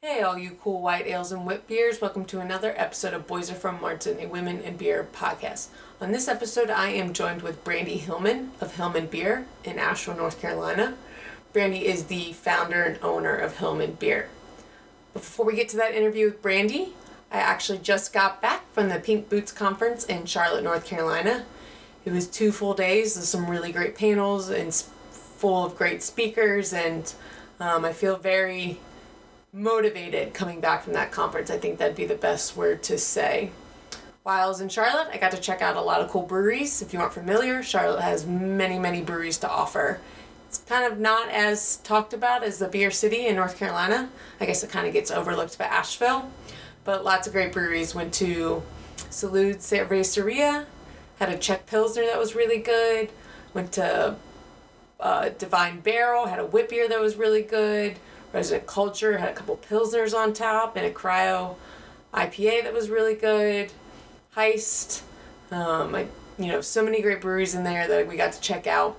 Hey, all you cool white ales and wit beers. Welcome to another episode of Boys Are From Martin, a women and beer podcast. On this episode, I am joined with Brandy Hillman of Hillman Beer in Asheville, North Carolina. Brandy is the founder and owner of Hillman Beer. Before we get to that interview with Brandy, I actually just got back from the Pink Boots Conference in Charlotte, North Carolina. It was two full days of some really great panels and full of great speakers, and um, I feel very motivated coming back from that conference. I think that'd be the best word to say. While I was in Charlotte, I got to check out a lot of cool breweries. If you aren't familiar, Charlotte has many, many breweries to offer. It's kind of not as talked about as the beer city in North Carolina. I guess it kind of gets overlooked by Asheville. But lots of great breweries. Went to Salud Cerveceria, had a Czech Pilsner that was really good. Went to uh, Divine Barrel, had a wit beer that was really good. Resident Culture had a couple Pilsners on top and a Cryo IPA that was really good. Heist, um, I, you know, so many great breweries in there that we got to check out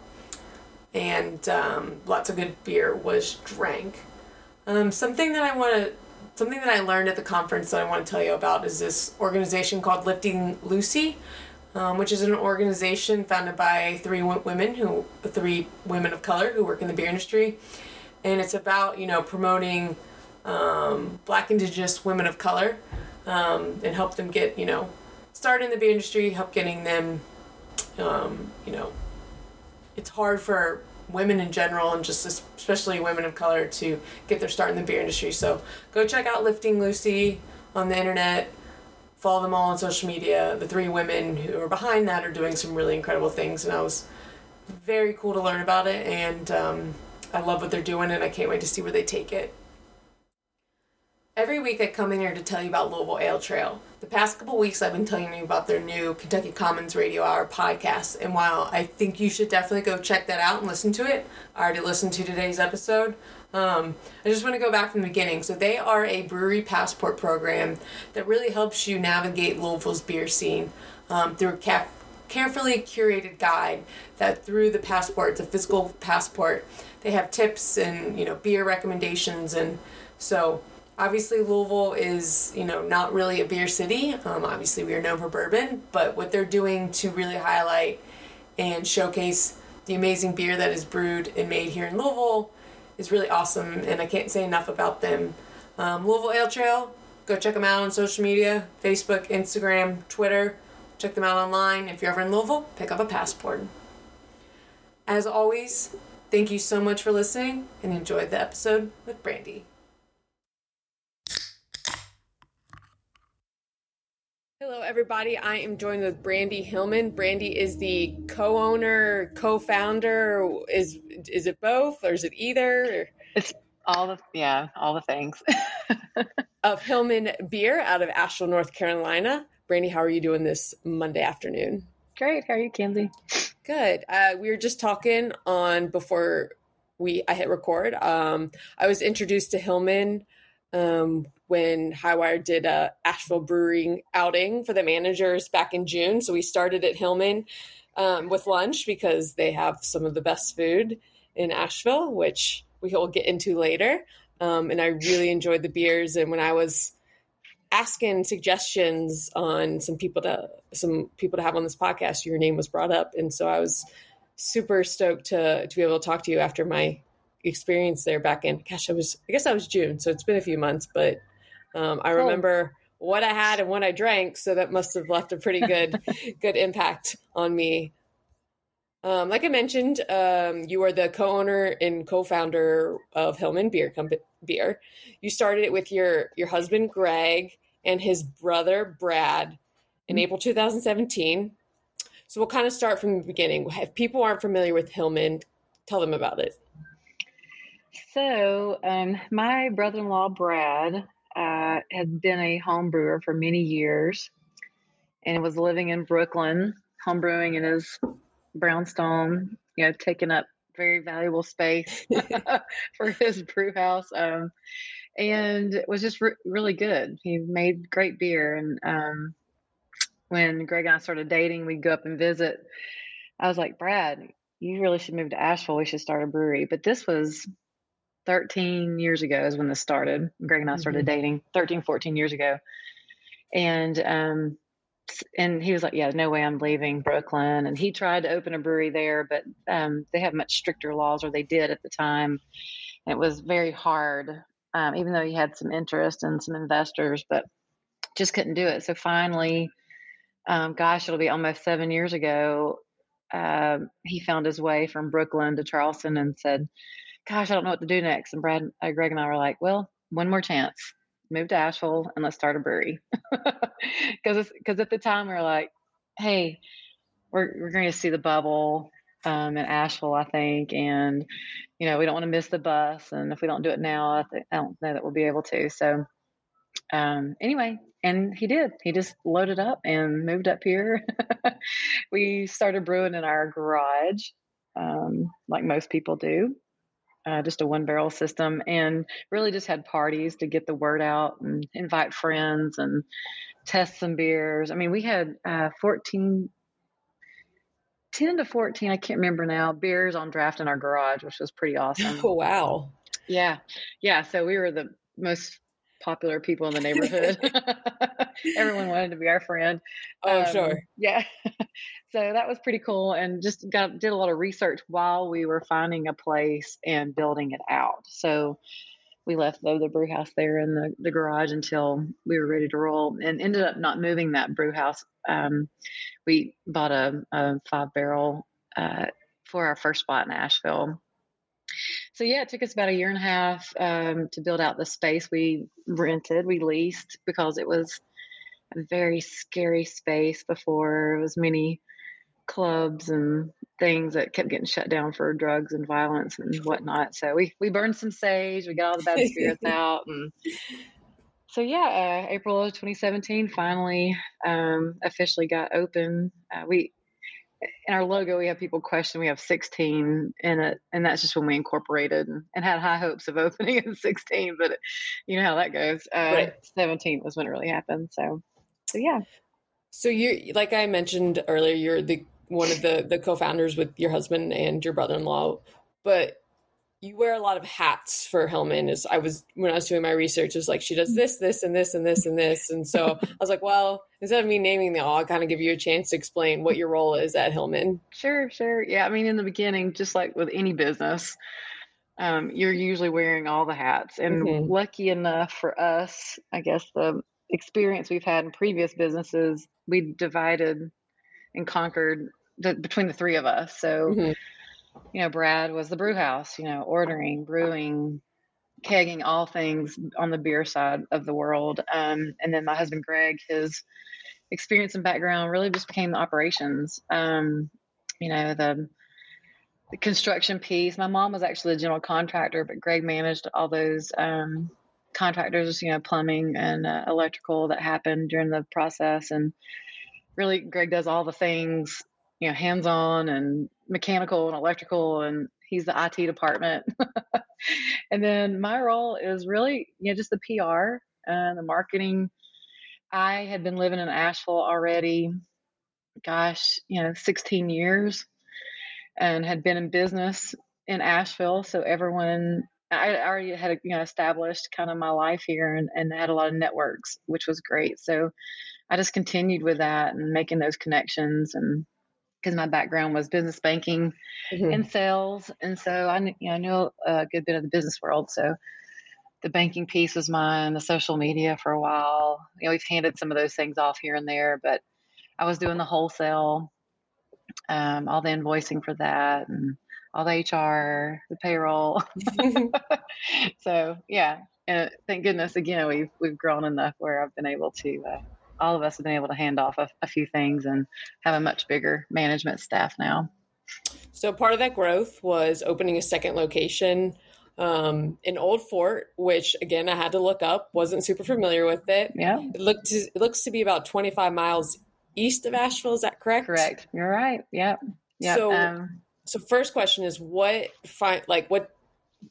and um, lots of good beer was drank. Um, something that I want to, something that I learned at the conference that I want to tell you about is this organization called Lifting Lucy, um, which is an organization founded by three women who, three women of color who work in the beer industry, and it's about you know promoting um, Black Indigenous women of color um, and help them get you know start in the beer industry, help getting them, um, you know it's hard for women in general and just especially women of color to get their start in the beer industry. So go check out Lifting Lucy on the internet. Follow them all on social media. The three women who are behind that are doing some really incredible things, and I was very cool to learn about it. And um, I love what they're doing, and I can't wait to see where they take it. Every week I come in here to tell you about Louisville Ale Trail. The past couple weeks I've been telling you about their new Kentucky Commons Radio Hour podcast, and while I think you should definitely go check that out and listen to it, I already listened to today's episode. Um, I just want to go back from the beginning. So they are a brewery passport program that really helps you navigate Louisville's beer scene um, through a cap- carefully curated guide that through the passport, the physical passport, they have tips and you know beer recommendations and so obviously Louisville is you know not really a beer city. Um, obviously we are known for bourbon, but what they're doing to really highlight and showcase the amazing beer that is brewed and made here in Louisville is really awesome, and I can't say enough about them. Um, Louisville Ale Trail, go check them out on social media Facebook, Instagram, Twitter. Check them out online. If you're ever in Louisville, pick up a passport. As always, thank you so much for listening and enjoy the episode with Brandy. Hello, everybody. I am joined with Brandy Hillman. Brandy is the co-owner, co-founder. Is is it both, or is it either? It's all the yeah, all the things. of Hillman Beer out of Asheville, North Carolina. Brandy, how are you doing this Monday afternoon? Great. How are you, Kenzie? Good. Uh, we were just talking on before we I hit record. Um, I was introduced to Hillman um, when Highwire did a Asheville Brewing outing for the managers back in June. So we started at Hillman um, with lunch because they have some of the best food in Asheville, which we will get into later. Um, and I really enjoyed the beers. And when I was asking suggestions on some people to some people to have on this podcast, your name was brought up, and so I was super stoked to to be able to talk to you after my experience there back in gosh, I was I guess I was June, so it's been a few months, but um, I remember what I had and what I drank, so that must have left a pretty good good impact on me. Um, like I mentioned, um, you are the co-owner and co-founder of Hillman Beer Company. Beer. You started it with your your husband Greg and his brother Brad in mm-hmm. April 2017. So we'll kind of start from the beginning. If people aren't familiar with Hillman, tell them about it. So, um, my brother in law, Brad, uh, had been a home brewer for many years and was living in Brooklyn, home brewing in his brownstone, you know, taking up very valuable space for his brew house. Um, and it was just re- really good. He made great beer. And um, when Greg and I started dating, we'd go up and visit. I was like, Brad, you really should move to Asheville. We should start a brewery. But this was 13 years ago is when this started. Greg and I started mm-hmm. dating 13, 14 years ago. And um, and he was like, "Yeah, no way, I'm leaving Brooklyn." And he tried to open a brewery there, but um, they have much stricter laws, or they did at the time. And it was very hard, um, even though he had some interest and some investors, but just couldn't do it. So finally, um, gosh, it'll be almost seven years ago. Uh, he found his way from Brooklyn to Charleston and said, "Gosh, I don't know what to do next." And Brad, uh, Greg, and I were like, "Well, one more chance." Move to Asheville and let's start a brewery. Because because at the time we were like, hey, we're we're going to see the bubble um, in Asheville, I think, and you know we don't want to miss the bus, and if we don't do it now, I, th- I don't know that we'll be able to. So um, anyway, and he did. He just loaded up and moved up here. we started brewing in our garage, um, like most people do uh, just a one barrel system, and really just had parties to get the word out and invite friends and test some beers. I mean, we had uh, 14, 10 to 14, I can't remember now, beers on draft in our garage, which was pretty awesome. Oh, wow. Yeah. Yeah. So we were the most popular people in the neighborhood. Everyone wanted to be our friend. Oh, um, sure. Yeah. So that was pretty cool and just got did a lot of research while we were finding a place and building it out. So we left the, the brew house there in the, the garage until we were ready to roll and ended up not moving that brew house. Um, we bought a, a five barrel uh, for our first spot in Asheville so yeah, it took us about a year and a half um, to build out the space we rented, we leased because it was a very scary space before it was many clubs and things that kept getting shut down for drugs and violence and whatnot. So we we burned some sage, we got all the bad spirits out, and so yeah, uh, April of 2017 finally um, officially got open. Uh, we in our logo we have people question we have 16 in it and that's just when we incorporated and, and had high hopes of opening in 16 but it, you know how that goes uh, right. 17 was when it really happened so so yeah so you like i mentioned earlier you're the one of the the co-founders with your husband and your brother-in-law but you wear a lot of hats for Hillman. Is I was when I was doing my research, it was like she does this, this, and this, and this, and this, and so I was like, well, instead of me naming them all, I'll kind of give you a chance to explain what your role is at Hillman. Sure, sure, yeah. I mean, in the beginning, just like with any business, um, you're usually wearing all the hats, and mm-hmm. lucky enough for us, I guess the experience we've had in previous businesses, we divided and conquered the, between the three of us. So. Mm-hmm you know, Brad was the brew house, you know, ordering, brewing, kegging, all things on the beer side of the world. Um, and then my husband, Greg, his experience and background really just became the operations. Um, you know, the, the construction piece. My mom was actually the general contractor, but Greg managed all those um, contractors, you know, plumbing and uh, electrical that happened during the process. And really, Greg does all the things, you know, hands on and mechanical and electrical and he's the IT department. and then my role is really, you know, just the PR and the marketing. I had been living in Asheville already, gosh, you know, 16 years and had been in business in Asheville. So everyone, I already had, you know, established kind of my life here and, and had a lot of networks, which was great. So I just continued with that and making those connections and because my background was business banking mm-hmm. and sales, and so I you know, I knew a good bit of the business world. So the banking piece was mine, the social media for a while. You know, we've handed some of those things off here and there, but I was doing the wholesale, um, all the invoicing for that, and all the HR, the payroll. so yeah, and thank goodness again we've we've grown enough where I've been able to uh, all of us have been able to hand off a, a few things and have a much bigger management staff now. So part of that growth was opening a second location um, in Old Fort, which again I had to look up. wasn't super familiar with it. Yeah, it looked it looks to be about 25 miles east of Asheville. Is that correct? Correct. You're right. Yep. Yeah. So, um, so first question is what fi- like what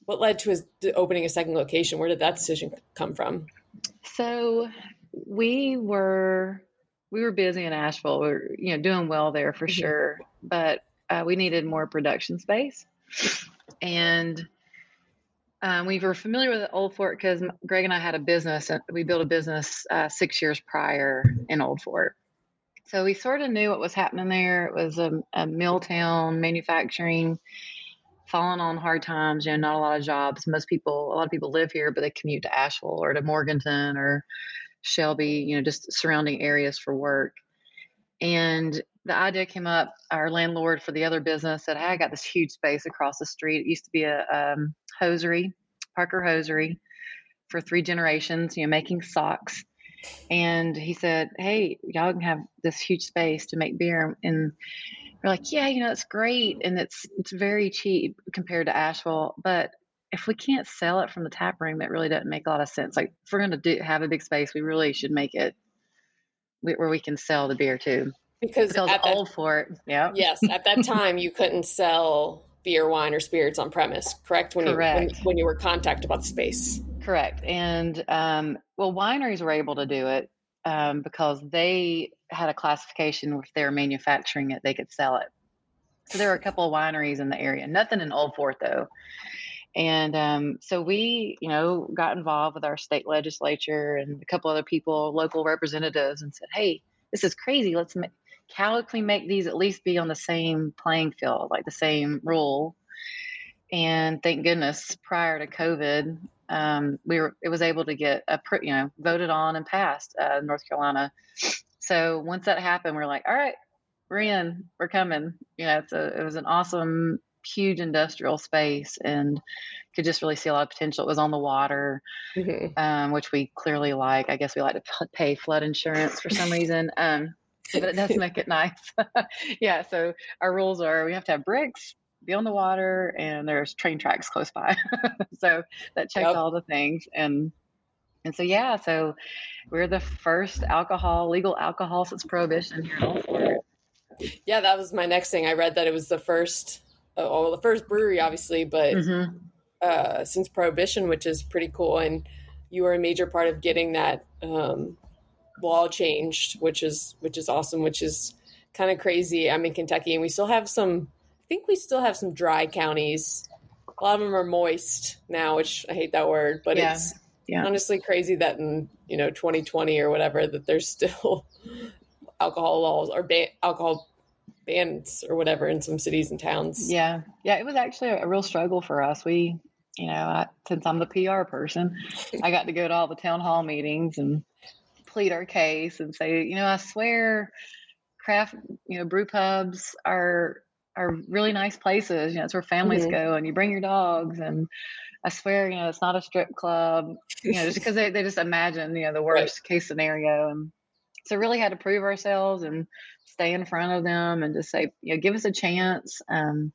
what led to his opening a second location? Where did that decision come from? So we were we were busy in Asheville. We are you know doing well there for mm-hmm. sure, but uh, we needed more production space, and Um, we were familiar with Old Fort because Greg and I had a business, and we built a business uh, six years prior in Old Fort. So we sort of knew what was happening there. It was a, a mill town, manufacturing, falling on hard times. You know, not a lot of jobs. Most people, a lot of people live here, but they commute to Asheville or to Morganton or Shelby. You know, just surrounding areas for work. And the idea came up. Our landlord for the other business said, "Hey, I got this huge space across the street. It used to be a um, hosiery, Parker Hosiery, for three generations. You know, making socks." And he said, "Hey, y'all can have this huge space to make beer." And we're like, "Yeah, you know, it's great, and it's it's very cheap compared to Asheville, but." If we can't sell it from the tap room, it really doesn't make a lot of sense. Like, if we're going to do, have a big space, we really should make it where we can sell the beer too because, because at old that, for it. Yeah. yes, at that time you couldn't sell beer, wine, or spirits on premise. Correct? When Correct. you when, when you were contacted about the space. Correct. And um, well, wineries were able to do it um, because they had a classification if they were manufacturing it, they could sell it. So there were a couple of wineries in the area. Nothing in Old Fort though. And um, so we, you know, got involved with our state legislature and a couple other people, local representatives, and said, "Hey, this is crazy. Let's make, how can we make these at least be on the same playing field, like the same rule?" And thank goodness, prior to COVID, um, we were it was able to get a you know voted on and passed uh, North Carolina. So once that happened, we are like, all right, we're in, we're coming. You know, it's a, it was an awesome, huge industrial space, and could just really see a lot of potential. It was on the water, Mhm. um, which we clearly like. I guess we like to pay flood insurance for some reason. Um, but it does make it nice. yeah. So our rules are we have to have bricks, be on the water, and there's train tracks close by. so that checks Yep. all the things. And and so yeah, so we're the first alcohol legal alcohol since prohibition here in Old Fort. Yeah, that was my next thing. I read that it was the first, uh, well, the first brewery, obviously, but Mhm. uh, since Prohibition, which is pretty cool. And you were a major part of getting that um, law changed, which is which is awesome. Which is kind of crazy. I'm in Kentucky, and we still have some. I think we still have some dry counties. A lot of them are moist now, which I hate that word, but Yeah, it's yeah. honestly crazy that in you know 2020 or whatever that there's still alcohol laws or ban- alcohol bans or whatever in some cities and towns. Yeah, yeah, it was actually a real struggle for us. We, you know, I, since I'm the PR person, I got to go to all the town hall meetings and plead our case and say, you know, I swear, craft, you know, brew pubs are are really nice places. You know, it's where families Mhm. go, and you bring your dogs. And I swear, you know, it's not a strip club. You know, just because they, they just imagine, you know, the Right. worst case scenario. And so really had to prove ourselves and stay in front of them and just say, you know, give us a chance. Um,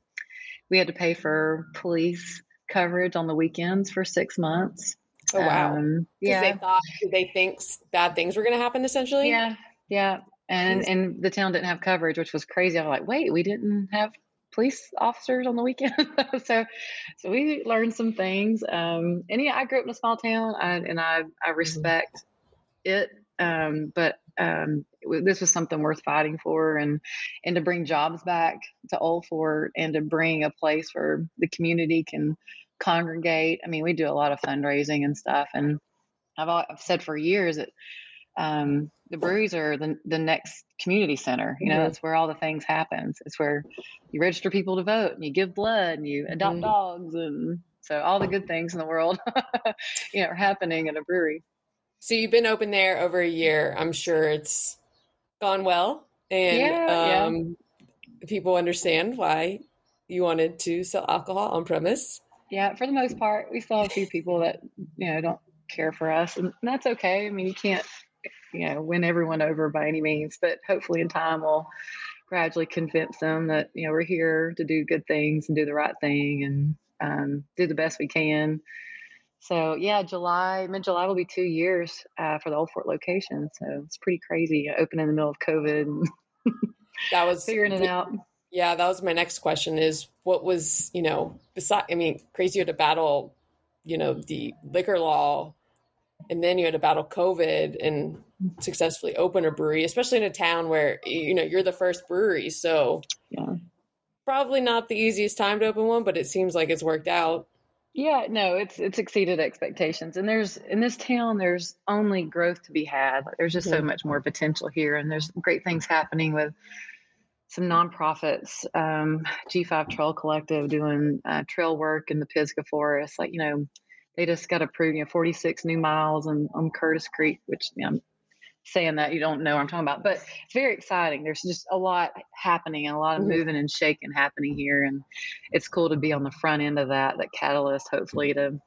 we had to pay for police coverage on the weekends for six months. Oh wow. Um, yeah. They thought they think bad things were going to happen essentially. yeah. Yeah. And and the town didn't have coverage, which was crazy. I was like, wait, we didn't have police officers on the weekend. so so we learned some things. Um, and yeah, I grew up in a small town I, and I, I respect it. Um, but um, this was something worth fighting for and and to bring jobs back to Old Fort and to bring a place where the community can congregate. I mean, we do a lot of fundraising and stuff, and I've, I've said for years that um, the breweries are the, the next community center. You know, that's where all the things happens. It's where you register people to vote and you give blood and you adopt Mhm. dogs and so all the good things in the world, you know, are happening in a brewery. So you've been open there over a year. I'm sure it's gone well, and Yeah, yeah. um, people understand why you wanted to sell alcohol on premise. Yeah, for the most part, we still have a few people that you know don't care for us, and that's okay. I mean, you can't you know win everyone over by any means, but hopefully in time we'll gradually convince them that you know we're here to do good things and do the right thing and um, do the best we can. So yeah, July mid July will be two years uh, for the Old Fort location. So it's pretty crazy. Open in the middle of COVID and That was figuring it out. Yeah, that was my next question is what was, you know, beside I mean, crazy you had to battle, you know, the liquor law and then you had to battle COVID and successfully open a brewery, especially in a town where you know, you're the first brewery. So Yeah. probably not the easiest time to open one, but it seems like it's worked out. Yeah, no, it's it's exceeded expectations, and there's in this town there's only growth to be had. Like, there's just mm-hmm. so much more potential here, and there's great things happening with some nonprofits, um, G5 Trail Collective doing uh, trail work in the Pisgah Forest. Like you know, they just got approved, you know, 46 new miles on, on Curtis Creek, which you know, I'm saying that you don't know what I'm talking about, but it's very exciting. There's just a lot happening and a lot of mm-hmm. moving and shaking happening here, and it's cool to be on the front end of that. That catalyst, hopefully, to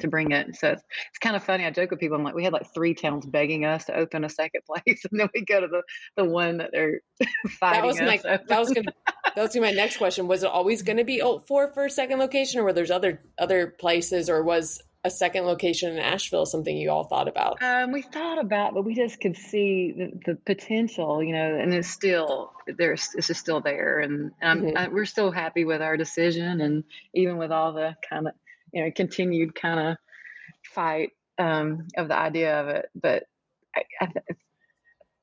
to bring it. So it's, it's kind of funny. I joke with people. I'm like, we had like three towns begging us to open a second place, and then we go to the the one that they're fighting. That was my that was gonna that was gonna my next question. Was it always going to be Old Fort for a second location, or were there's other other places, or was a second location in Asheville something you all thought about? Um, we thought about, but we just could see the, the potential, you know, and it's still there's it's just still there, and mm-hmm. I, we're still happy with our decision, and even with all the kind of you know continued kind of fight um, of the idea of it, but I, I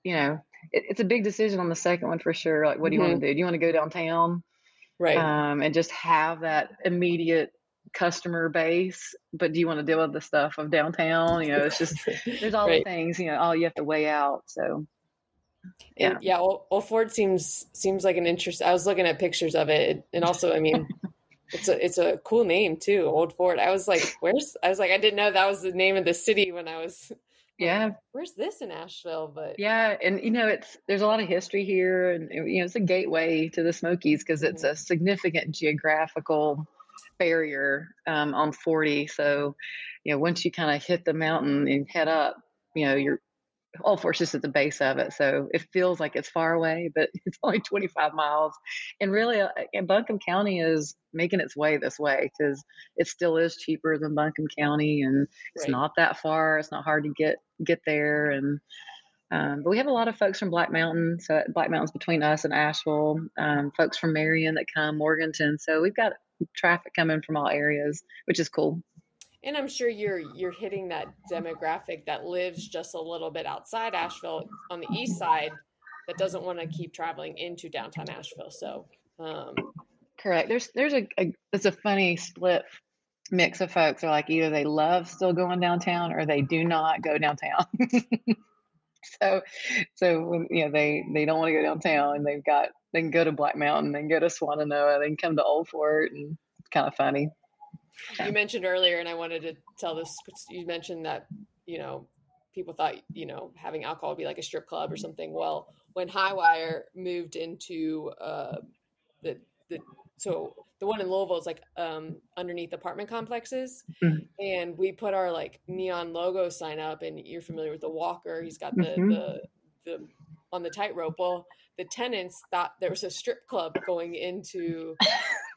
you know, it, it's a big decision on the second one for sure. Like, what do you mm-hmm. want to do? Do you want to go downtown? Right. Um, and just have that immediate customer base, but do you want to deal with the stuff of downtown? You know, it's just there's all right. the things, you know, all you have to weigh out. So yeah. And, yeah, Old, Old Fort seems seems like an interest. I was looking at pictures of it, and also, I mean, it's a it's a cool name too, Old Fort. I was like, where's? I was like, I didn't know that was the name of the city when I was. Yeah, where's this in Asheville? But yeah, and you know, it's there's a lot of history here, and you know, it's a gateway to the Smokies because it's a significant geographical barrier um, on 40. So, you know, once you kind of hit the mountain and head up, you know, you're all forces at the base of it. So it feels like it's far away, but it's only 25 miles. And really, uh, and Buncombe County is making its way this way because it still is cheaper than Buncombe County, and it's right. not that far. It's not hard to get get there, and um, but we have a lot of folks from Black Mountain. So Black Mountain's between us and Asheville. Um, folks from Marion that come, Morganton. So we've got traffic coming from all areas, which is cool. And I'm sure you're you're hitting that demographic that lives just a little bit outside Asheville on the east side that doesn't want to keep traveling into downtown Asheville. So um, correct. There's there's a, a it's a funny split mix of folks are like either they love still going downtown or they do not go downtown. so so when you know they they don't want to go downtown and they've got they can go to Black Mountain, they can go to Swannanoa, they can come to Old Fort, and it's kind of funny. You mentioned earlier, and I wanted to tell this. You mentioned that you know people thought you know having alcohol would be like a strip club or something. Well, when Highwire moved into uh, the the so the one in Louisville is like um, underneath apartment complexes, mm-hmm. and we put our like neon logo sign up. And you're familiar with the Walker? He's got the mm-hmm. the the on the tightrope. Well, the tenants thought there was a strip club going into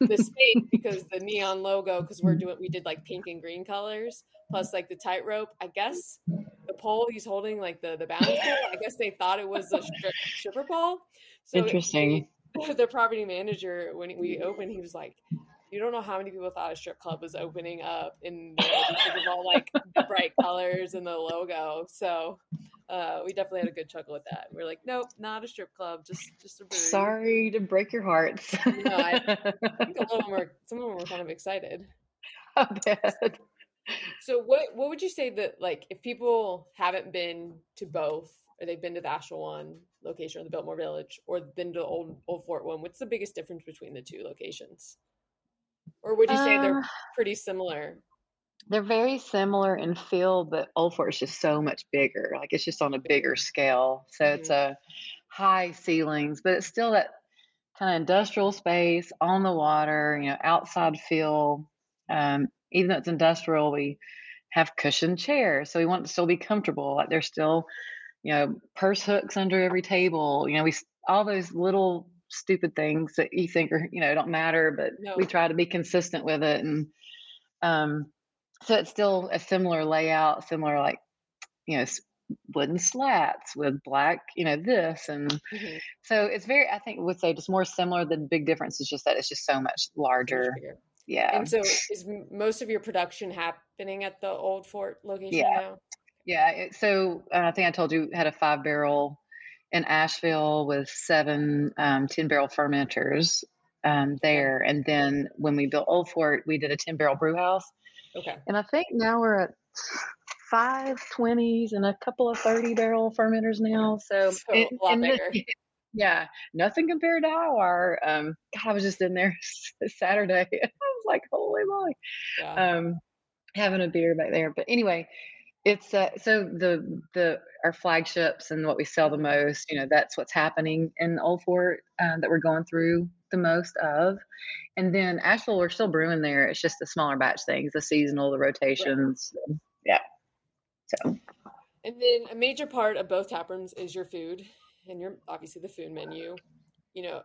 the space because the neon logo, because we're doing, we did like pink and green colors, plus like the tightrope. I guess the pole he's holding, like the the balance pole. I guess they thought it was a strip, stripper pole. So Interesting. It, the property manager, when we opened, he was like, you don't know how many people thought a strip club was opening up in because of all like the bright colors and the logo. So uh, we definitely had a good chuckle with that. We are like, nope, not a strip club, just just a brewery. Sorry to break your hearts. no, I, I, think a little more. Some of them were kind of excited. I bet. So what what would you say that like if people haven't been to both or they've been to the one location or the Biltmore Village or been to the old old Fort one, what's the biggest difference between the two locations? Or would you say they're uh, pretty similar? They're very similar in feel, but Old Fort is just so much bigger. Like it's just on a bigger scale. So mm-hmm. it's a high ceilings, but it's still that kind of industrial space on the water, you know, outside feel. Um, even though it's industrial, we have cushioned chairs. So we want to still be comfortable. Like there's still, you know, purse hooks under every table. You know, we all those little stupid things that you think are you know don't matter but no. we try to be consistent with it and um so it's still a similar layout similar like you know wooden slats with black you know this and mm-hmm. so it's very i think would say just more similar the big difference is just that it's just so much larger yeah and so is most of your production happening at the old fort location yeah. now yeah it, so uh, i think i told you had a five barrel in Asheville with seven um, 10 barrel fermenters. um, there. And then when we built Old Fort, we did a 10 barrel brew house. Okay. And I think now we're at five 20s and a couple of 30 barrel fermenters now. So, So a lot and the- bigger. yeah, nothing compared to our. Um, God, I was just in there Saturday. I was like, holy moly Yeah. um having a beer back there but anyway it's uh, so the the our flagships and what we sell the most you know that's what's happening in old fort uh, that we're going through the most of and then asheville we're still brewing there it's just the smaller batch things the seasonal the rotations yeah so And then a major part of both tap rooms is your food and your obviously the food menu. You know,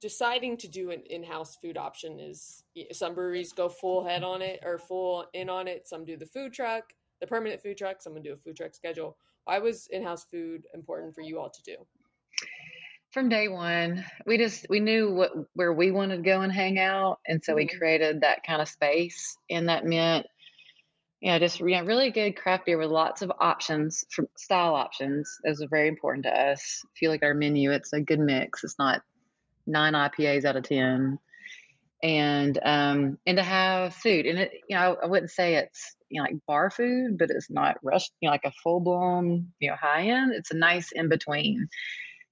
deciding to do an in-house food option is some breweries go full head on it or full in on it. Some do the food truck, the permanent food truck. Some do a food truck schedule. Why was in-house food important for you all to do? from day one we just we knew what where we wanted to go and hang out and so we Mhm. created that kind of space and that meant you know just you know, really good craft beer with lots of options from style options those are very important to us you look at our menu it's a good mix it's not nine ipas out of ten and um and to have food and it you know i wouldn't say it's you know like bar food but it's not rush you know like a full-blown you know high end it's a nice in between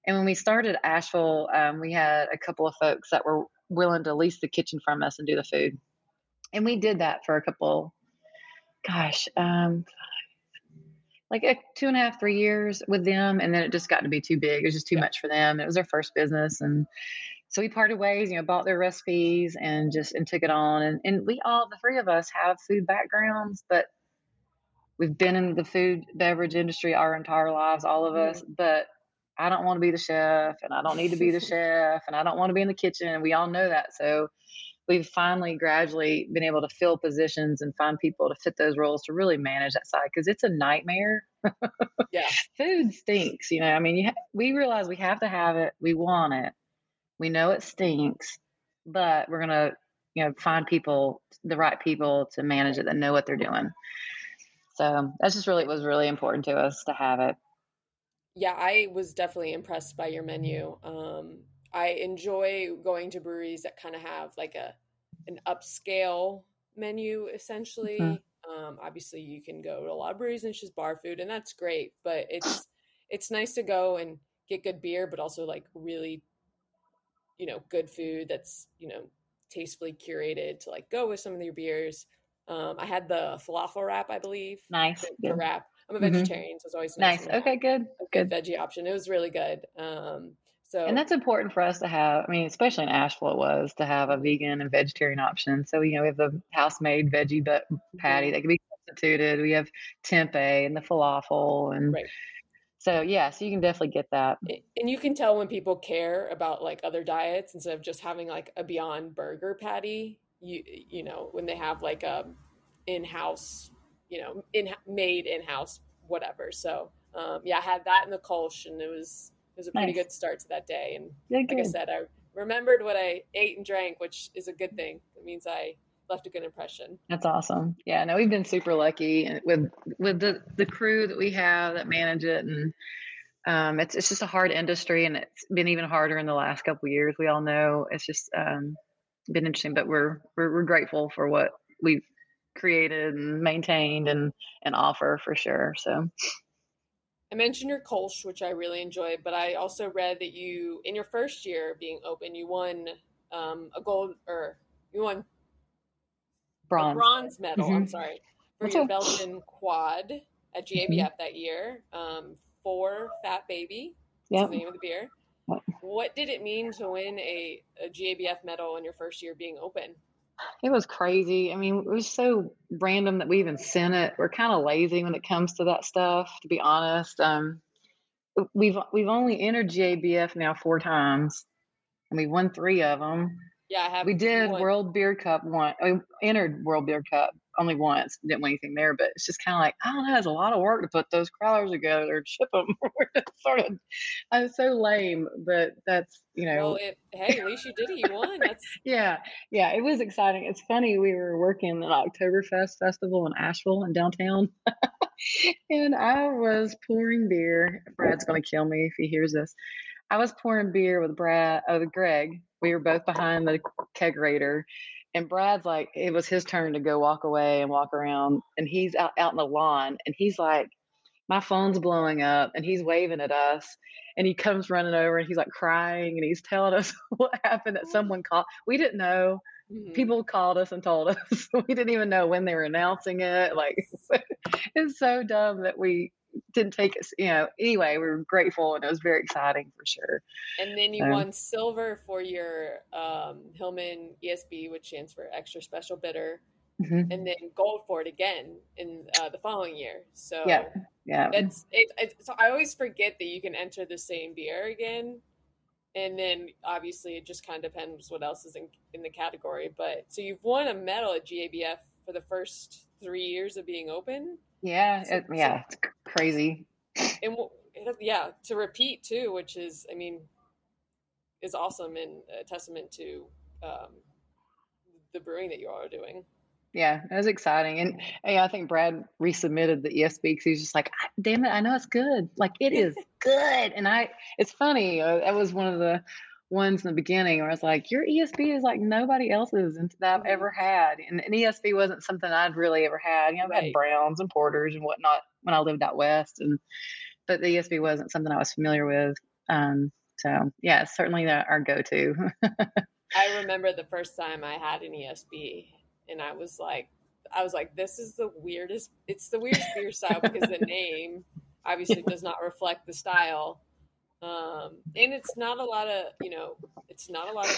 and when we started Asheville, um, we had a couple of folks that were willing to lease the kitchen from us and do the food. And we did that for a couple, gosh, um, like a two and a half, three years with them. And then it just got to be too big. It was just too Yeah. much for them. It was their first business. And so we parted ways, you know, bought their recipes and just, and took it on. And, and we all, the three of us have food backgrounds, but we've been in the food beverage industry our entire lives, all of us, mm-hmm. but I don't want to be the chef and I don't need to be the chef and I don't want to be in the kitchen. We all know that. So we've finally gradually been able to fill positions and find people to fit those roles to really manage that side because it's a nightmare. Yeah. Food stinks, you know. I mean, you ha- we realize we have to have it. We want it. We know it stinks, but we're gonna, you know, find people, the right people to manage it that know what they're doing. So that's just really it was really important to us to have it. Yeah, I was definitely impressed by your menu. Um, I enjoy going to breweries that kind of have like a an upscale menu essentially. Mhm. Um, obviously, you can go to a lot of breweries and it's just bar food, and that's great. But it's it's nice to go and get good beer, but also like really, you know, good food that's you know tastefully curated to like go with some of your beers. Um, I had the falafel wrap, I believe, Nice. the, the wrap. I'm a Mhm. vegetarian, so it's always nice. Nice. when I have Okay, good. Good. veggie option. It was really good. Um, so And that's important for us to have. I mean, especially in Asheville, it was to have a vegan and vegetarian option. So, you know, we have the house made veggie but patty Mhm. that can be substituted. We have tempeh and the falafel. And Right. So, yeah, so you can definitely get that. and you can tell when people care about like other diets instead of just having like a Beyond Burger patty. You you know when they have like a in-house, you know, in made in-house whatever. So um, yeah, I had that in the Kolsch, and it was it was a pretty Nice. good start to that day. And Yeah, like I said, I remembered what I ate and drank, which is a good thing. It means I left a good impression. That's awesome. Yeah, no, we've been super lucky with with the the crew that we have that manage it, and um, it's it's just a hard industry, and it's been even harder in the last couple of years. We all know it's just um, been interesting, but we're we're we're grateful for what we've created and maintained and and offer for sure. So I mentioned your Kolsch, which I really enjoyed, but I also read that you, in your first year being open, you won um, a gold or you won bronze. bronze medal. I'm Mhm. sorry for your. Belgian quad at GABF that year um, for Fat Baby. Yep. the name of the beer. Yep. What did it mean to win a, a GABF medal in your first year being open? It was crazy. I mean, it was so random that we even sent it. We're kind of lazy when it comes to that stuff, to be honest. Um, we've we've only entered GABF now four times, and we won three of them. Yeah, I have. We did one. World Beer Cup one. We entered World Beer Cup only once. Didn't win anything there, but it's just kind of like I don't know. It's a lot of work to put those crowlers together and ship them. sort of, I was so lame, but that's you know. Well, it, hey, at least you did it. You won. That's yeah, yeah, it was exciting. It's funny. We were working an Oktoberfest festival in Asheville in downtown, and I was pouring beer. Brad's gonna kill me if he hears this. I was pouring beer with Brad, uh, with Greg, we were both behind the kegerator, and Brad's like, it was his turn to go walk away and walk around, and he's out out in the lawn, and he's like, my phone's blowing up, and he's waving at us, and he comes running over, and he's like crying, and he's telling us what happened that someone called. We didn't know. Mhm. People called us and told us. we didn't even know when they were announcing it. Like, it's so dumb that we didn't take us, You know. Anyway, we were grateful, and it was very exciting for sure. And then you Um, won silver for your um, Hillman ESB, which stands for Extra Special Bitter, Mhm. and then gold for it again in uh, the following year. So Yeah. Yeah. that's it, it. So I always forget that you can enter the same beer again, and then obviously it just kind of depends what else is in in the category. But so you've won a medal at GABF for the first three years of being open, Yeah, So- it, yeah, it's crazy. and yeah, to repeat too, which is I mean, is awesome and a testament to um, the brewing that you all are doing. Yeah, it was exciting, and yeah, I think Brad resubmitted the ESB because he's just like, "Ah, "Damn it, I know it's good. Like it is good." And I, it's funny. Uh, that was one of the ones in the beginning where I was like, "Your ESB is like nobody else's and that I've ever had." And an ESB wasn't something I'd really ever had. You know, I've Right. had browns and porters and whatnot when I lived out west, and but the ESB wasn't something I was familiar with. Um, so yeah, it's certainly our go-to. I remember the first time I had an ESB, and I was like, I was like, this is the weirdest. It's the weirdest beer style because the name obviously does not reflect the style, um, and it's not a lot of you know, it's not a lot of,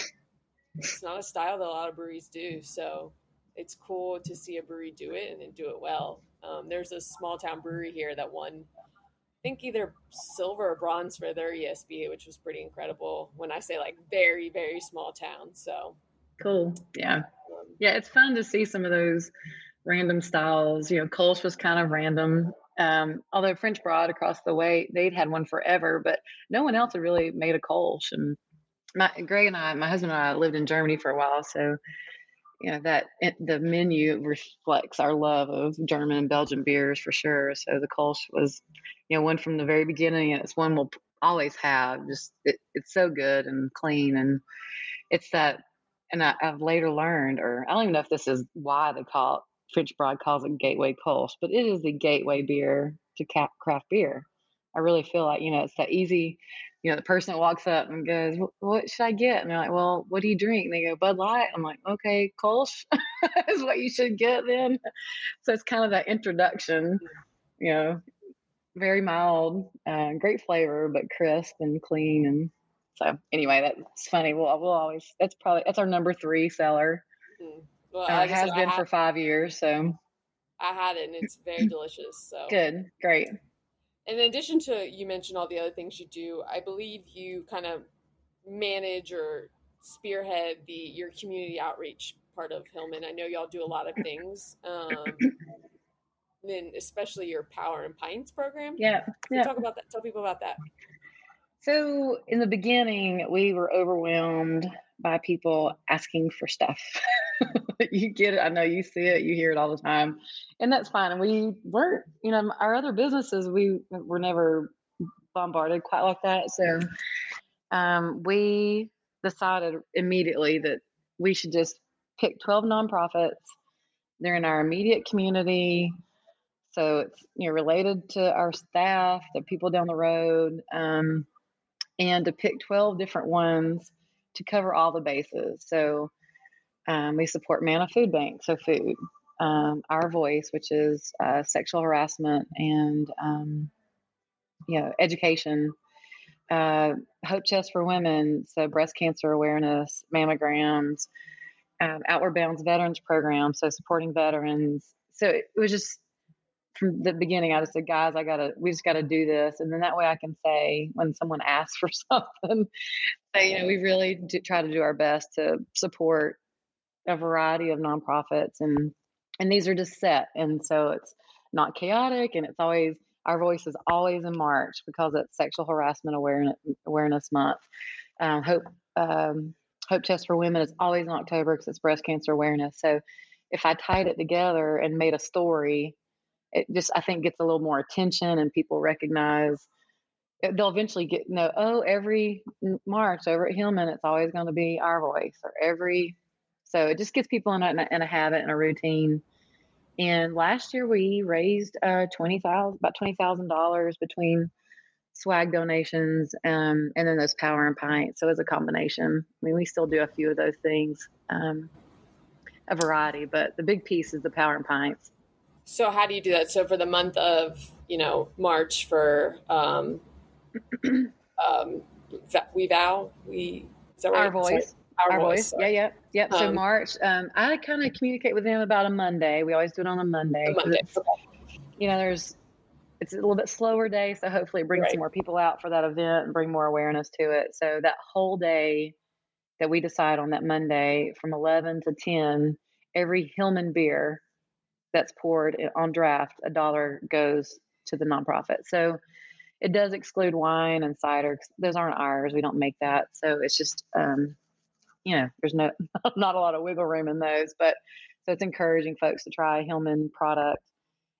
it's not a style that a lot of breweries do. So it's cool to see a brewery do it and then do it well. Um, there's a small town brewery here that won. I think either silver or bronze for their ESB, which was pretty incredible. When I say like very, very small town, so cool. Yeah. um, Yeah, it's fun to see some of those random styles. You know, Kolsch was kind of random. Um, although French Broad across the way, they'd had one forever, but no one else had really made a Kolsch. And my Greg and I, my husband and I lived in Germany for a while, so you know that it, the menu reflects our love of German and Belgian beers for sure. So the Kolsch was, you know, one from the very beginning, and it's one we'll always have. Just it, it's so good and clean, and it's that and I, I've later learned, or I don't even know if this is why they call French Broad calls it Gateway Kolsch, but it is the gateway beer to cap, craft beer. I really feel like, you know, it's that easy, you know, the person that walks up and goes, What should I get? And they're like, Well, what do you drink? And they go, Bud Light. I'm like, Okay, Kolsch is what you should get then. So it's kind of that introduction, you know, very mild, uh, great flavor, but crisp and clean. And so anyway, that's funny. We'll, we'll always, that's probably, that's our number three seller. mm. Well, like it has said, been for five years. So I had it, and it's very delicious. So good, great. in addition to you mentioned all the other things you do, I believe you kind of manage or spearhead the your community outreach part of Hillman. I know y'all do a lot of things. Um, then especially your Power and Pints program. Yeah. So Yeah. talk about that. Tell people about that. So in the beginning, we were overwhelmed by people asking for stuff. you get it. I know you see it. You hear it all the time, and that's fine. And we weren't, you know, our other businesses, we were never bombarded quite like that. So um, we decided immediately that we should just pick 12 nonprofits. They're in our immediate community. So it's you know related to our staff, the people down the road, um, and to pick 12 different ones to cover all the bases. So um, we support MANNA Food Bank, so food, um, Our Voice, which is uh, sexual harassment and um, you know education, uh, Hope Chest for Women, so breast cancer awareness, mammograms, um, Outward Bounds Veterans Program, so supporting veterans. So it was just from the beginning, I just said, guys, I gotta, we just gotta do this, and then that way I can say when someone asks for something, say, you know, we really do try to do our best to support a variety of nonprofits, and and these are just set, and so it's not chaotic, and it's always our voice is always in March because it's Sexual Harassment Awareness Awareness Month. Um, Hope um, Hope Chest for Women is always in October because it's breast cancer awareness. So if I tied it together and made a story, it just I think gets a little more attention and people recognize they'll eventually get know. Oh, every March over at Hillman, it's always going to be our voice, or every. So it just gets people in a, in a habit and a routine. And last year we raised uh, about twenty thousand dollars between swag donations um, and then those power and pints. So it's a combination. I mean, we still do a few of those things, um, a variety, but the big piece is the power and pints. So how do you do that? So for the month of you know March for um, um, we vow we is that right? Our voice. Our, Our, voice. voice. Yeah, yeah, yeah. So um, March, um, I kind of communicate with them about a Monday. We always do it on a Monday. A Monday. Okay. You know, there's it's a little bit slower day, so hopefully it brings right. some more people out for that event and bring more awareness to it. So that whole day that we decide on that Monday from 11 to 10, every Hillman beer that's poured on draft, a dollar goes to the nonprofit. So it does exclude wine and cider. Those aren't ours. We don't make that. So it's just, um, you know, there's no not a lot of wiggle room in those. But so it's encouraging folks to try Hillman product.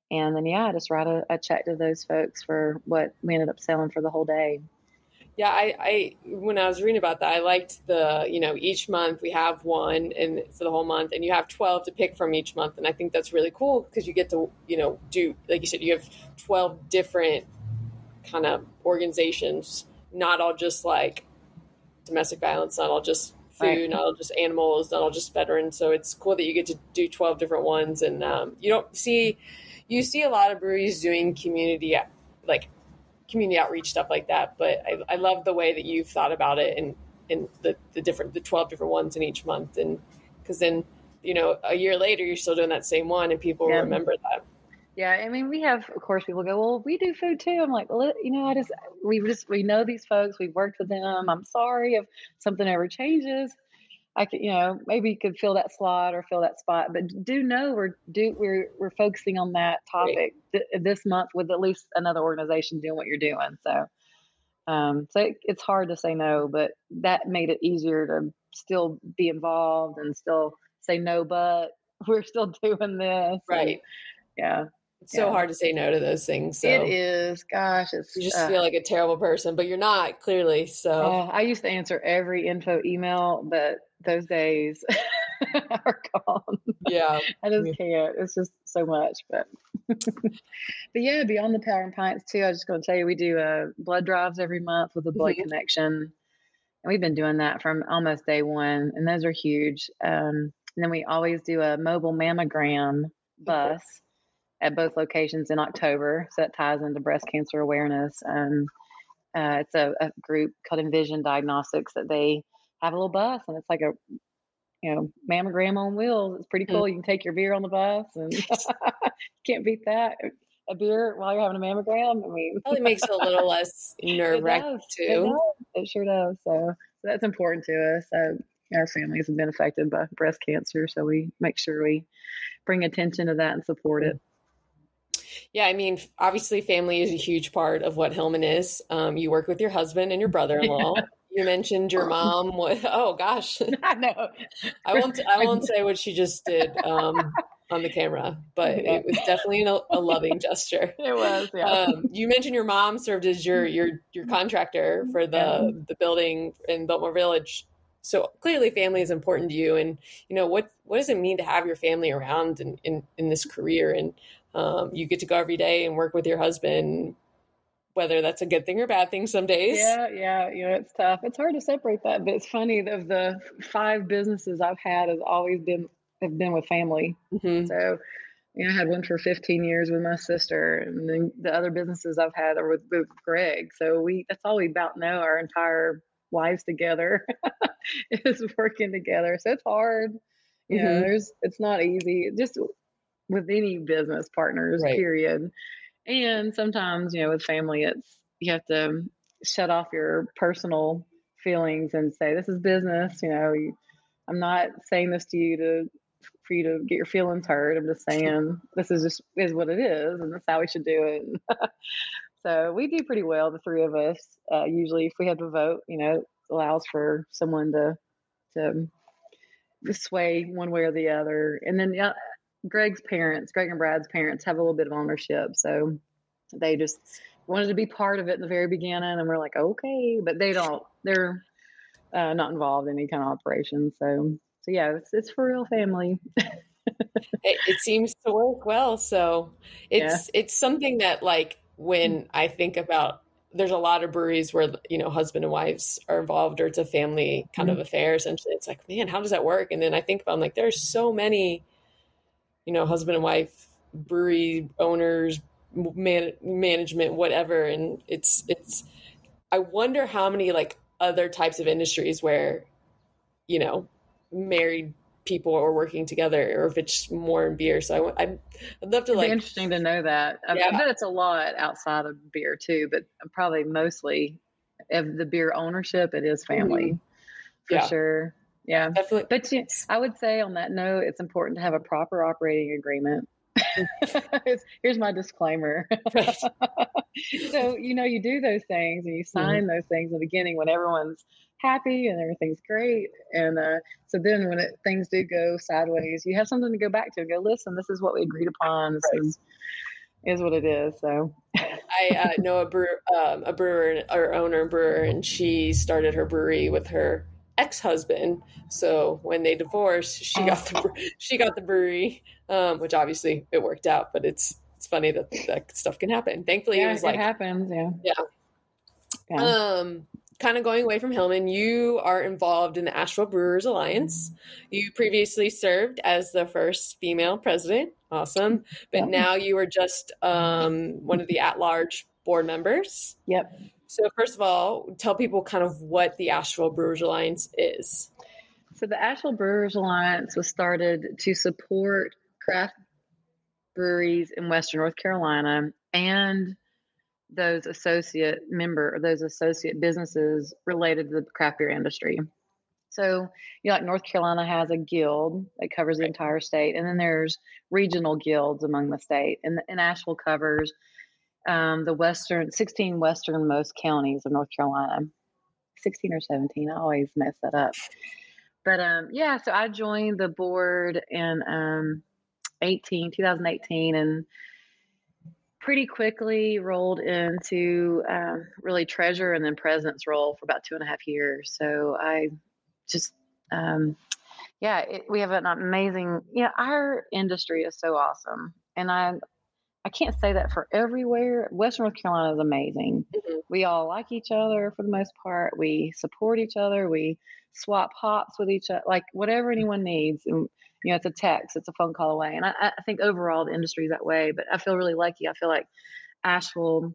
And then yeah, I just write a, a check to those folks for what we ended up selling for the whole day. Yeah, I, I when I was reading about that, I liked the you know each month we have one and for the whole month, and you have twelve to pick from each month, and I think that's really cool because you get to you know do like you said you have twelve different kind of organizations, not all just like domestic violence, not all just food, right. not all just animals, not all just veterans. So it's cool that you get to do twelve different ones, and um, you don't see you see a lot of breweries doing community like community outreach stuff like that. But I, I love the way that you've thought about it and and the, the different the 12 different ones in each month and because then you know a year later you're still doing that same one and people yeah. remember that yeah i mean we have of course people go well we do food too i'm like well you know i just we just we know these folks we've worked with them i'm sorry if something ever changes I could, you know, maybe you could fill that slot or fill that spot, but do know we're do we're we're focusing on that topic th- this month with at least another organization doing what you're doing. So, um, so it, it's hard to say no, but that made it easier to still be involved and still say no, but we're still doing this. Right. And, yeah. It's yeah. so hard to say no to those things. So. It is. Gosh, it's you just uh, feel like a terrible person, but you're not clearly. So uh, I used to answer every info email, but those days are gone. Yeah. I just can't. It's just so much. But but yeah, beyond the power and pints too, I was just gonna tell you we do uh blood drives every month with the blood mm-hmm. connection. And we've been doing that from almost day one. And those are huge. Um, and then we always do a mobile mammogram bus at both locations in October. So that ties into breast cancer awareness. Um, uh, it's a, a, group called Envision Diagnostics that they have a little bus and it's like a you know mammogram on wheels. It's pretty cool. Mm. You can take your beer on the bus and can't beat that. A beer while you're having a mammogram. I mean, it probably makes it a little less nerve wracking too. It, it, sure does. So, so that's important to us. Uh, our families have been affected by breast cancer, so we make sure we bring attention to that and support it. Yeah, I mean, obviously, family is a huge part of what Hillman is. Um, you work with your husband and your brother-in-law. You mentioned your mom. oh gosh, I know. I won't. I won't say what she just did um, on the camera, but it was definitely a, a loving gesture. It was. Yeah. Um, you mentioned your mom served as your your your contractor for the yeah. the building in Biltmore Village. So clearly, family is important to you. And you know what what does it mean to have your family around in in, in this career? And um, you get to go every day and work with your husband whether that's a good thing or bad thing some days. Yeah, yeah, you know, it's tough. It's hard to separate that, but it's funny of the five businesses I've had has always been have been with family. Mm-hmm. So, you know, I had one for 15 years with my sister, and then the other businesses I've had are with, with Greg. So we that's all we about know our entire lives together is working together. So it's hard. You mm-hmm. know, there's it's not easy. Just with any business partners, right. period and sometimes, you know, with family, it's you have to shut off your personal feelings and say, "This is business." You know, you, I'm not saying this to you to for you to get your feelings hurt. I'm just saying this is just is what it is, and that's how we should do it. so we do pretty well, the three of us. Uh, usually, if we have to vote, you know, allows for someone to to sway one way or the other. And then yeah, Greg's parents, Greg and Brad's parents, have a little bit of ownership, so they just wanted to be part of it in the very beginning, and we're like, okay, but they don't. They're uh, not involved in any kind of operation. So, so yeah, it's it's for real family. it, it, seems to work well. So it's yeah. it's something that like when I think about there's a lot of breweries where you know husband and wives are involved or it's a family kind mm-hmm. of affair essentially it's like man how does that work and then i think about I'm like there's so many you know husband and wife brewery owners man, management whatever and it's it's i wonder how many like other types of industries where you know married people are working together or if it's more in beer so I, i'd, I'd love to It'd like interesting to know that yeah. i bet it's a lot outside of beer too but probably mostly of the beer ownership it is family mm-hmm. for yeah. sure yeah definitely but i would say on that note it's important to have a proper operating agreement here's my disclaimer. so, you know, you do those things and you mm-hmm. sign mm-hmm. those things in the beginning when everyone's happy and everything's great. And uh, so then when it, things do go sideways, you have something to go back to and go, listen, this is what we agreed upon. This right. is, is what it is. So I uh, know a brewer, um, a brewer or owner brewer, and she started her brewery with her ex-husband. So when they divorced, she got the oh. she got the brewery, um, which obviously it worked out. But it's it's funny that that stuff can happen. Thankfully, yeah, it was like happens. Yeah. Yeah. yeah. Um, kind of going away from Hillman, you are involved in the Asheville Brewers Alliance. You previously served as the first female president. Awesome. But yep. now you are just um, one of the at large board members. Yep. So, first of all, tell people kind of what the Asheville Brewers Alliance is. So, the Asheville Brewers Alliance was started to support craft breweries in Western North Carolina and those associate member or those associate businesses related to the craft beer industry. So, you know, like North Carolina has a guild that covers the entire state, and then there's regional guilds among the state, and, and Asheville covers um, the western 16 westernmost counties of North Carolina. 16 or 17, I always mess that up. But um, yeah, so I joined the board in um, 18, 2018, and pretty quickly rolled into um, really treasure and then president's role for about two and a half years. So I just, um, yeah, it, we have an amazing, know, our industry is so awesome. And I, I can't say that for everywhere. Western North Carolina is amazing. Mm-hmm. We all like each other for the most part. We support each other. We swap hops with each other, like whatever anyone needs. And, you know, it's a text, it's a phone call away. And I, I think overall the industry is that way. But I feel really lucky. I feel like Asheville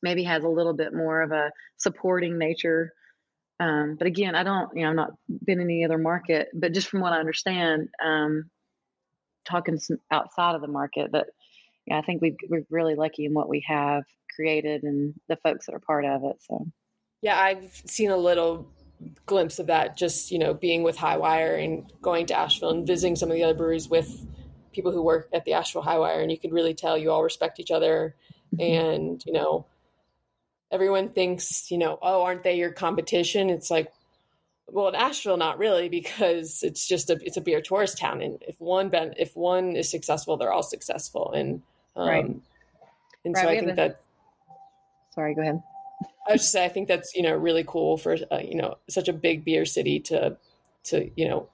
maybe has a little bit more of a supporting nature. Um, but again, I don't, you know, I'm not been in any other market, but just from what I understand, um, talking outside of the market, that yeah, I think we've, we're really lucky in what we have created and the folks that are part of it. So, yeah, I've seen a little glimpse of that just you know being with Hi-Wire and going to Asheville and visiting some of the other breweries with people who work at the Asheville Hi-Wire, and you could really tell you all respect each other, mm-hmm. and you know everyone thinks you know oh aren't they your competition? It's like well in asheville not really because it's just a it's a beer tourist town and if one ben, if one is successful they're all successful and um, right. And right, so I think that. Sorry, go ahead. I was just say I think that's you know really cool for uh, you know such a big beer city to to you know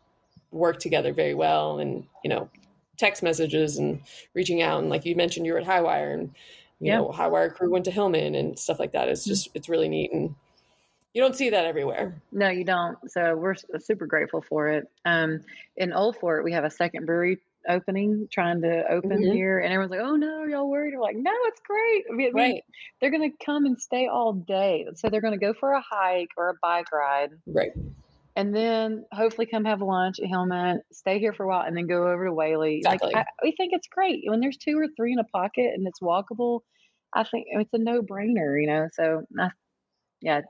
work together very well and you know text messages and reaching out and like you mentioned you were at Hi-Wire and you yeah. know Hi-Wire crew went to Hillman and stuff like that. It's mm-hmm. just it's really neat and you don't see that everywhere. No, you don't. So we're super grateful for it. Um, in Old Fort, we have a second brewery opening, trying to open mm-hmm. here, and everyone's like, "Oh no, y'all worried?" We're like, "No, it's great." I mean, right. they're going to come and stay all day, so they're going to go for a hike or a bike ride, right? And then hopefully come have lunch at Hillman, stay here for a while, and then go over to Whaley. Exactly. Like, I, we think it's great when there's two or three in a pocket and it's walkable. I think it's a no brainer, you know. So, I, yeah,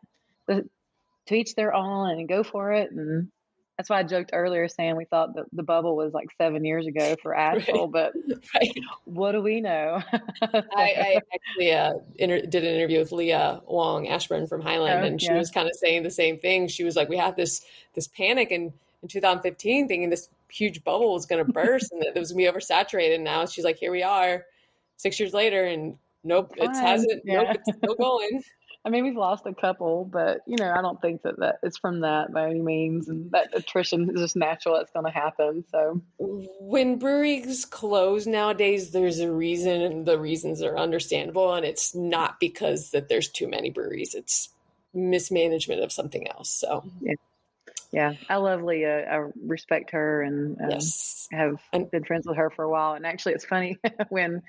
to each their own and go for it and that's why I joked earlier saying we thought that the bubble was like seven years ago for Asheville, right. but right. what do we know? I, I, actually uh, inter- did an interview with Leah Wong Ashburn from Highland, oh, and she yeah. was kind of saying the same thing. She was like, "We had this this panic in, in 2015, thinking this huge bubble was going to burst and that it was going to be oversaturated." And now she's like, "Here we are, six years later, and Nope, it hasn't. Yeah. Nope, it's still going. I mean, we've lost a couple, but you know, I don't think that, that it's from that by any means, and that attrition is just natural. It's going to happen. So when breweries close nowadays, there's a reason, and the reasons are understandable, and it's not because that there's too many breweries. It's mismanagement of something else. So yeah, Yeah, I love Leah. I respect her and um, yes, have And- been friends with her for a while. And actually, it's funny when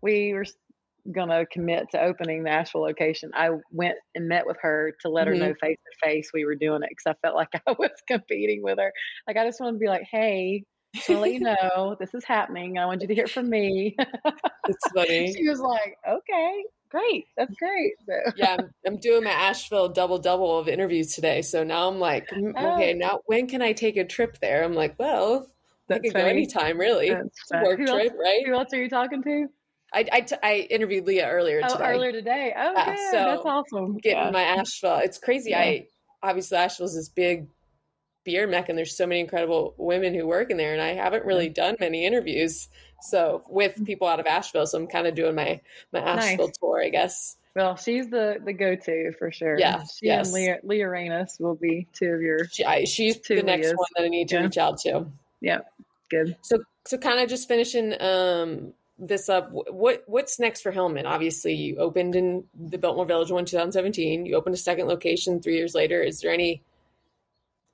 we were going to commit to opening the Asheville location, I went and met with her to let her know face to face we were doing it because I felt like I was competing with her. Like, I just wanted to be like, hey, to let you know this is happening. I want you to hear from me. it's funny. she was like, okay, great. That's great. So, yeah, I'm, I'm doing my Asheville double double of interviews today. So now I'm like, mm, Oh. okay, now when can I take a trip there? I'm like, well, I That's could go funny. anytime, really. That's It's a work Who else- trip, right? Who else are you talking to? I, I, t- I interviewed Leah earlier Oh, today. earlier today. Oh, Yeah, so That's awesome. Getting Yeah. my Asheville. It's crazy. Yeah. I obviously Asheville's this big beer mecca, and there's so many incredible women who work in there, and I haven't really done many interviews. So with people out of Asheville, so I'm kind of doing my my Asheville Nice. tour, I guess. Well, she's the the go to for sure. Yeah, she yes. and Leah Leah Reynos will be two of your She, I, she's Two the next Leahs. one that I need to Yeah. reach out to. Yeah, good. So so kind of just finishing um this up. What what's next for Hillman? Obviously, you opened in the Biltmore Village one 2017. You opened a second location three years later. Is there any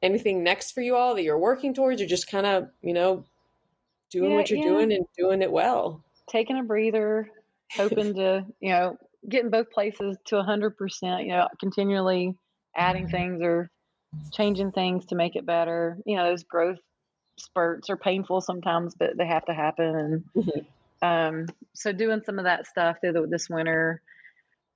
anything next for you all that you're working towards, or just kind of you know doing Yeah, what you're yeah. doing and doing it well? Taking a breather, hoping to you know getting both places to a hundred percent. You know, continually adding things or changing things to make it better. You know, those growth spurts are painful sometimes, but they have to happen. And Mhm. Um, so doing some of that stuff through the, this winter,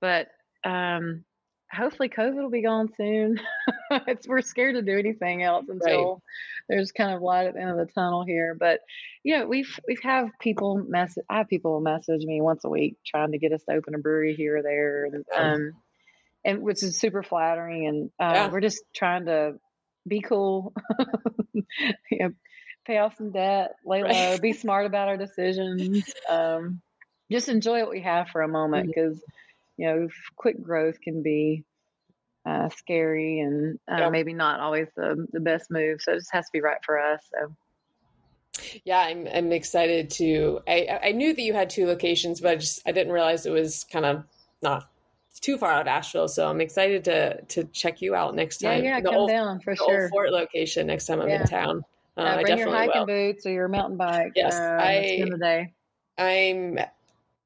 but um, hopefully COVID will be gone soon. it's we're scared to do anything else until there's kind of light at the end of the tunnel here. But you know, we've we've have people message. I have people message me once a week trying to get us to open a brewery here or there, and um, and which is super flattering. And uh, Yeah. we're just trying to be cool, you know, pay off some debt, lay Right. low, be smart about our decisions. Um, just enjoy what we have for a moment Mm-hmm. because you know quick growth can be uh, scary and uh, Yeah. maybe not always the, the best move so it just has to be right for us so Yeah, I'm I'm excited to. I I knew that you had two locations, but I just I didn't realize it was kind of not too far out of Asheville. So I'm excited to to check you out next yeah time. yeah the come old, down for sure Fort location next time I'm Yeah. in town. Uh, uh, bring your hiking will. boots or your mountain bike Yes, uh, I- the day I'm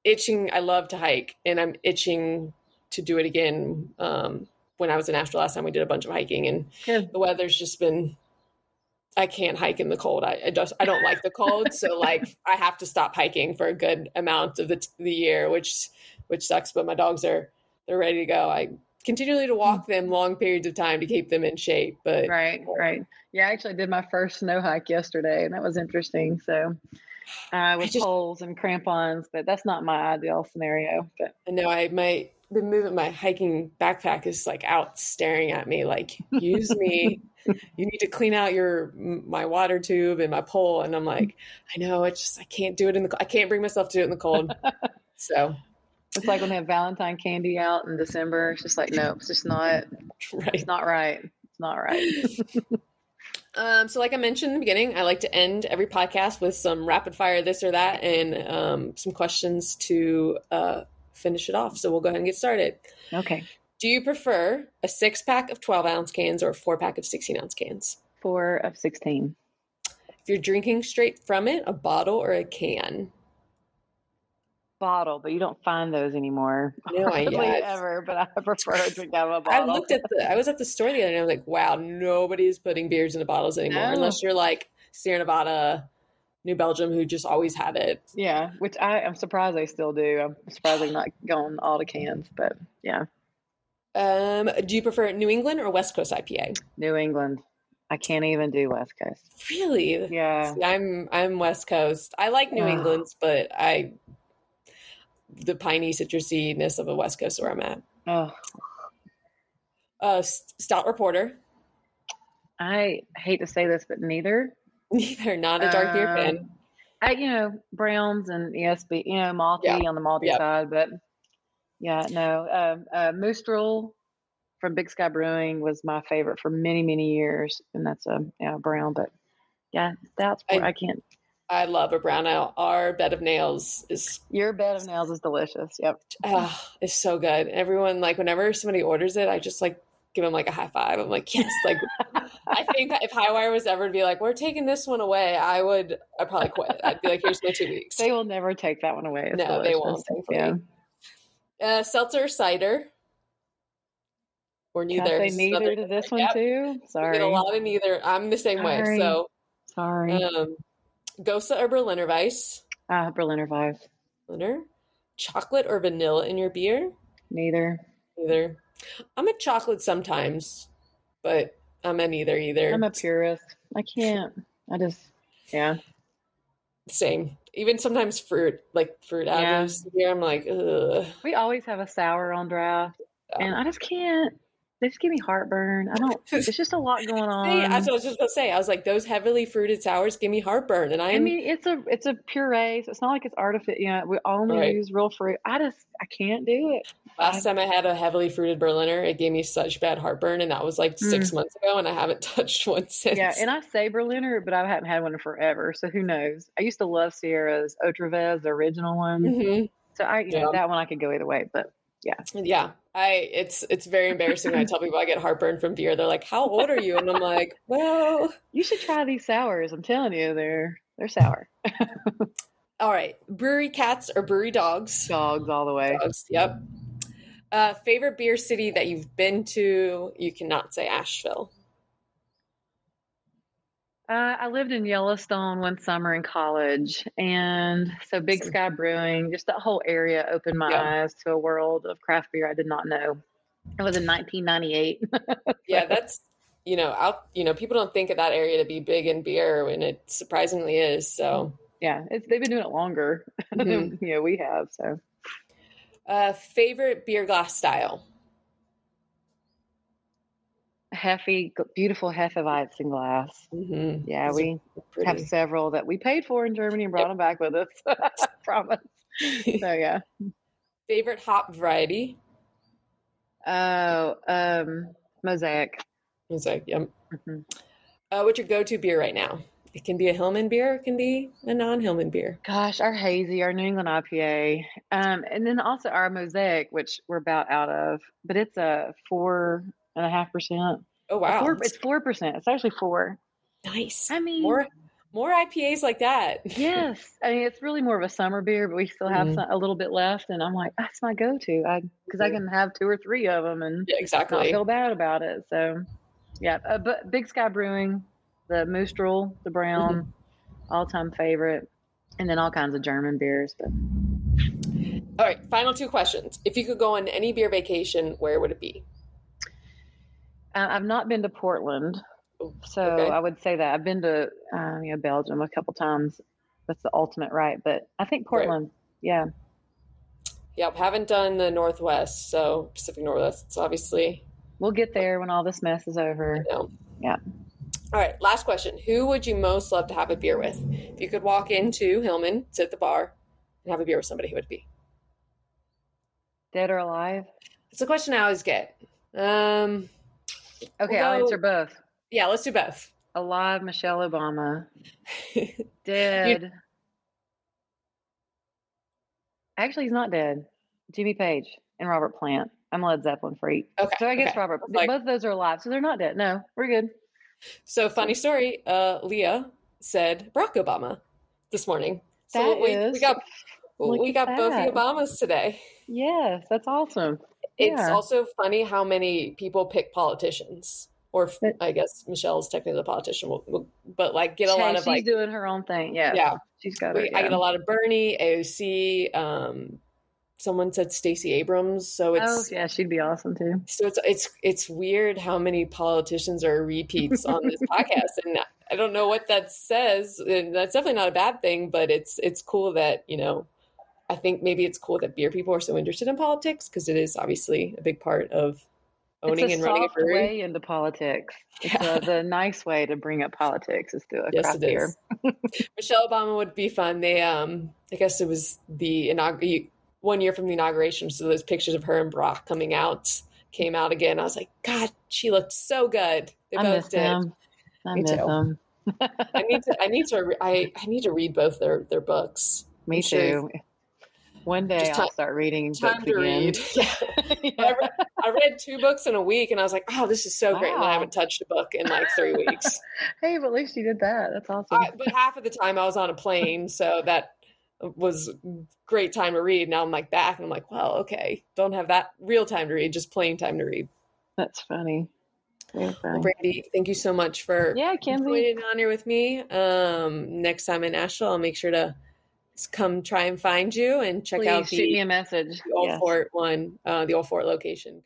itching. I love to hike, and I'm itching to do it again. Um, when I was in Asheville last time, we did a bunch of hiking, and good the weather's just been. I can't hike in the cold. I, I just I don't like the cold, so like I have to stop hiking for a good amount of the the year, which which sucks. But my dogs are they're ready to go. I continually to walk them long periods of time to keep them in shape. But right right yeah i actually did my first snow hike yesterday and that was interesting so uh, with just- poles and crampons but that's not my ideal scenario but I know I my the movement my hiking backpack is like out staring at me like use me you need to clean out your my water tube and my pole and I'm like I know it's just I can't do it in the I can't bring myself to do it in the cold so it's like when they have valentine candy out in december it's just like no it's just not right. it's not right. It's not right. Um so like I mentioned in the beginning I like to end every podcast with some rapid fire this or that and um some questions to uh finish it off. So we'll go ahead and get started. Okay. Do you prefer a six pack of 12 ounce cans or a four pack of 16 ounce cans? Four of 16 If you're drinking straight from it, a bottle or a can? Bottle but you don't find those anymore No, I- yeah, ever but i prefer to drink out of a bottle I looked at the. I was at the store the other day. and I was like, "Wow, nobody's putting beers into bottles anymore, No. unless you're like Sierra Nevada, New Belgium, who just always had it." yeah which i i'm surprised they still do i'm surprised they're not going all to cans but yeah Um, do you prefer New England or West Coast IPA? new england i can't even do west coast Really? yeah See, I'm I'm West Coast. I like New Ah. England's, but I the piney citrusiness of a West Coast where I'm at. oh Uh, Stout or Porter. i hate to say this but neither Neither not a dark beer fan. Um, I, you know, browns and ESB, you know, malty Yeah. on the malty side, but Yeah, no. Um, uh, Moose Drool from Big Sky Brewing was my favorite for many, many years, and that's a you know, brown. But yeah, that's I, I can't. I love a brown ale. Our bed of nails is your bed of nails is delicious. Yep, oh, it's so good. Everyone like whenever somebody orders it, I just like give them like a high five. I'm like, yes. Like, I think if Hi-Wire was ever to be like, we're taking this one away, I would. I probably quit. I'd be like, here's my two weeks. They will never take that one away. It's no, delicious. they won't. Thankfully. Yeah. Uh, seltzer cider. Or neither. Can I say neither to this one yep. too. Sorry, a lot of neither. I'm the same Sorry. way. So Sorry. Um, Gose or Berliner Weisse? Uh, Berliner Weisse. Berliner. Chocolate or vanilla in your beer? Neither. Neither. I'm a chocolate sometimes, but I'm a neither either. I'm a purist. I can't. I just, yeah. Same. Even sometimes fruit, like fruit yeah. Yeah, I'm like, ugh. We always have a sour on draft, yeah. and I just can't they just give me heartburn. I don't. It's just a lot going on. See, that's what I was just going to say. I was like, those heavily fruited sours give me heartburn, and I. I mean, it's a it's a puree, so it's not like it's artificial. You know, we only right. use real fruit. I just I can't do it. Last time I had a heavily fruited Berliner, it gave me such bad heartburn, and that was like six mm. months ago, and I haven't touched one since. Yeah, and I say Berliner, but I haven't had one in forever, so who knows? I used to love Sierra's Otra Vez, the original one. Mm-hmm. So I, you yeah. know, that one I could go either way, but yeah, yeah. I it's it's very embarrassing when I tell people I get heartburn from beer. They're like, "How old are you?" And I'm like, "Well, you should try these sours. I'm telling you, they're they're sour." all right, brewery cats or brewery dogs? Dogs all the way. Dogs. Yep. Uh, favorite beer city that you've been to? You cannot say Asheville. Uh, I lived in Yellowstone one summer in college, and so Big Sky Brewing, just that whole area opened my yeah. eyes to a world of craft beer I did not know. It was in 1998. yeah, that's you know out. You know, people don't think of that area to be big in beer, and it surprisingly is. So yeah, they've been doing it longer mm-hmm. than you know we have. So, uh, favorite beer glass style Hefe, beautiful Hefeweizen glass. Mm-hmm. Yeah, Those we have several that we paid for in Germany and brought yep. them back with us. Promise. so yeah. Favorite hop variety? Oh, um, mosaic. Mosaic. Yep. Mm-hmm. Uh, what's your go-to beer right now? It can be a Hillman beer. It can be a non-Hillman beer. Gosh, our hazy, our New England IPA, um, and then also our mosaic, which we're about out of, but it's a four and a half percent. Oh wow, four, it's four percent. It's actually four. Nice. I mean, more more IPAs like that. yes, I mean it's really more of a summer beer, but we still have mm-hmm. some, a little bit left, and I'm like, that's my go-to. I because I can have two or three of them and yeah, exactly not feel bad about it. So, yeah, uh, but Big Sky Brewing, the Moose Drool, the brown, mm-hmm. all-time favorite, and then all kinds of German beers. But all right, final two questions. If you could go on any beer vacation, where would it be? Uh, I've not been to Portland, so okay. I would say that I've been to um, you know Belgium a couple times. That's the ultimate right, but I think Portland, right. yeah. Yep, haven't done the Northwest, so Pacific Northwest. It's obviously we'll get there when all this mess is over. Yeah. All right, last question. Who would you most love to have a beer with? If you could walk into Hillman, sit at the bar, and have a beer with somebody, who would it be? Dead or alive? It's a question I always get. Um, Okay, we'll I'll answer both. Yeah, let's do both. Alive, Michelle Obama. dead. You... Actually, he's not dead. Jimmy Page and Robert Plant. I'm a Led Zeppelin freak. Okay. So I guess okay. Robert. Like, both of those are alive, so they're not dead. No, we're good. So funny story. Uh, Leah said Barack Obama this morning. So that we, is, we got we got that. both the Obamas today. Yes, that's awesome. It's yeah. also funny how many people pick politicians, or but, I guess Michelle's technically a politician, but like get a lot of she's like doing her own thing. Yeah, yeah, she's got. It, yeah. I get a lot of Bernie, AOC. Um, someone said Stacey Abrams, so it's oh yeah, she'd be awesome too. So it's it's it's weird how many politicians are repeats on this podcast, and I don't know what that says. And that's definitely not a bad thing, but it's it's cool that you know I think maybe it's cool that beer people are so interested in politics because it is obviously a big part of owning and running a brewery. way into politics. Yeah. It's a, the nice way to bring up politics is through a yes, craft beer. Michelle Obama would be fun. They, um, I guess it was the inaugural. one year from the inauguration, so those pictures of her and Barack coming out came out again. I was like, God, she looked so good. They I both did. Him. I Me miss too. him. I need to. I need to. I I need to read both their their books. Me I'm too. Sure one day I'll start reading time to again. read. Yeah. yeah. I, read, I, read, two books in a week, and I was like, "Oh, this is so great!" And I haven't touched a book in like three weeks. hey, but at least you did that. That's awesome. I, but half of the time I was on a plane, so that was great time to read. Now I'm like back, and I'm like, "Well, okay, don't have that real time to read, just plain time to read." That's funny. Well, Brandy, thank you so much for yeah, Kenzie. joining on here with me. Um, next time in Asheville, I'll make sure to come try and find you and check Please out the shoot me a message. The Old yes. Fort one, uh, the Old Fort location.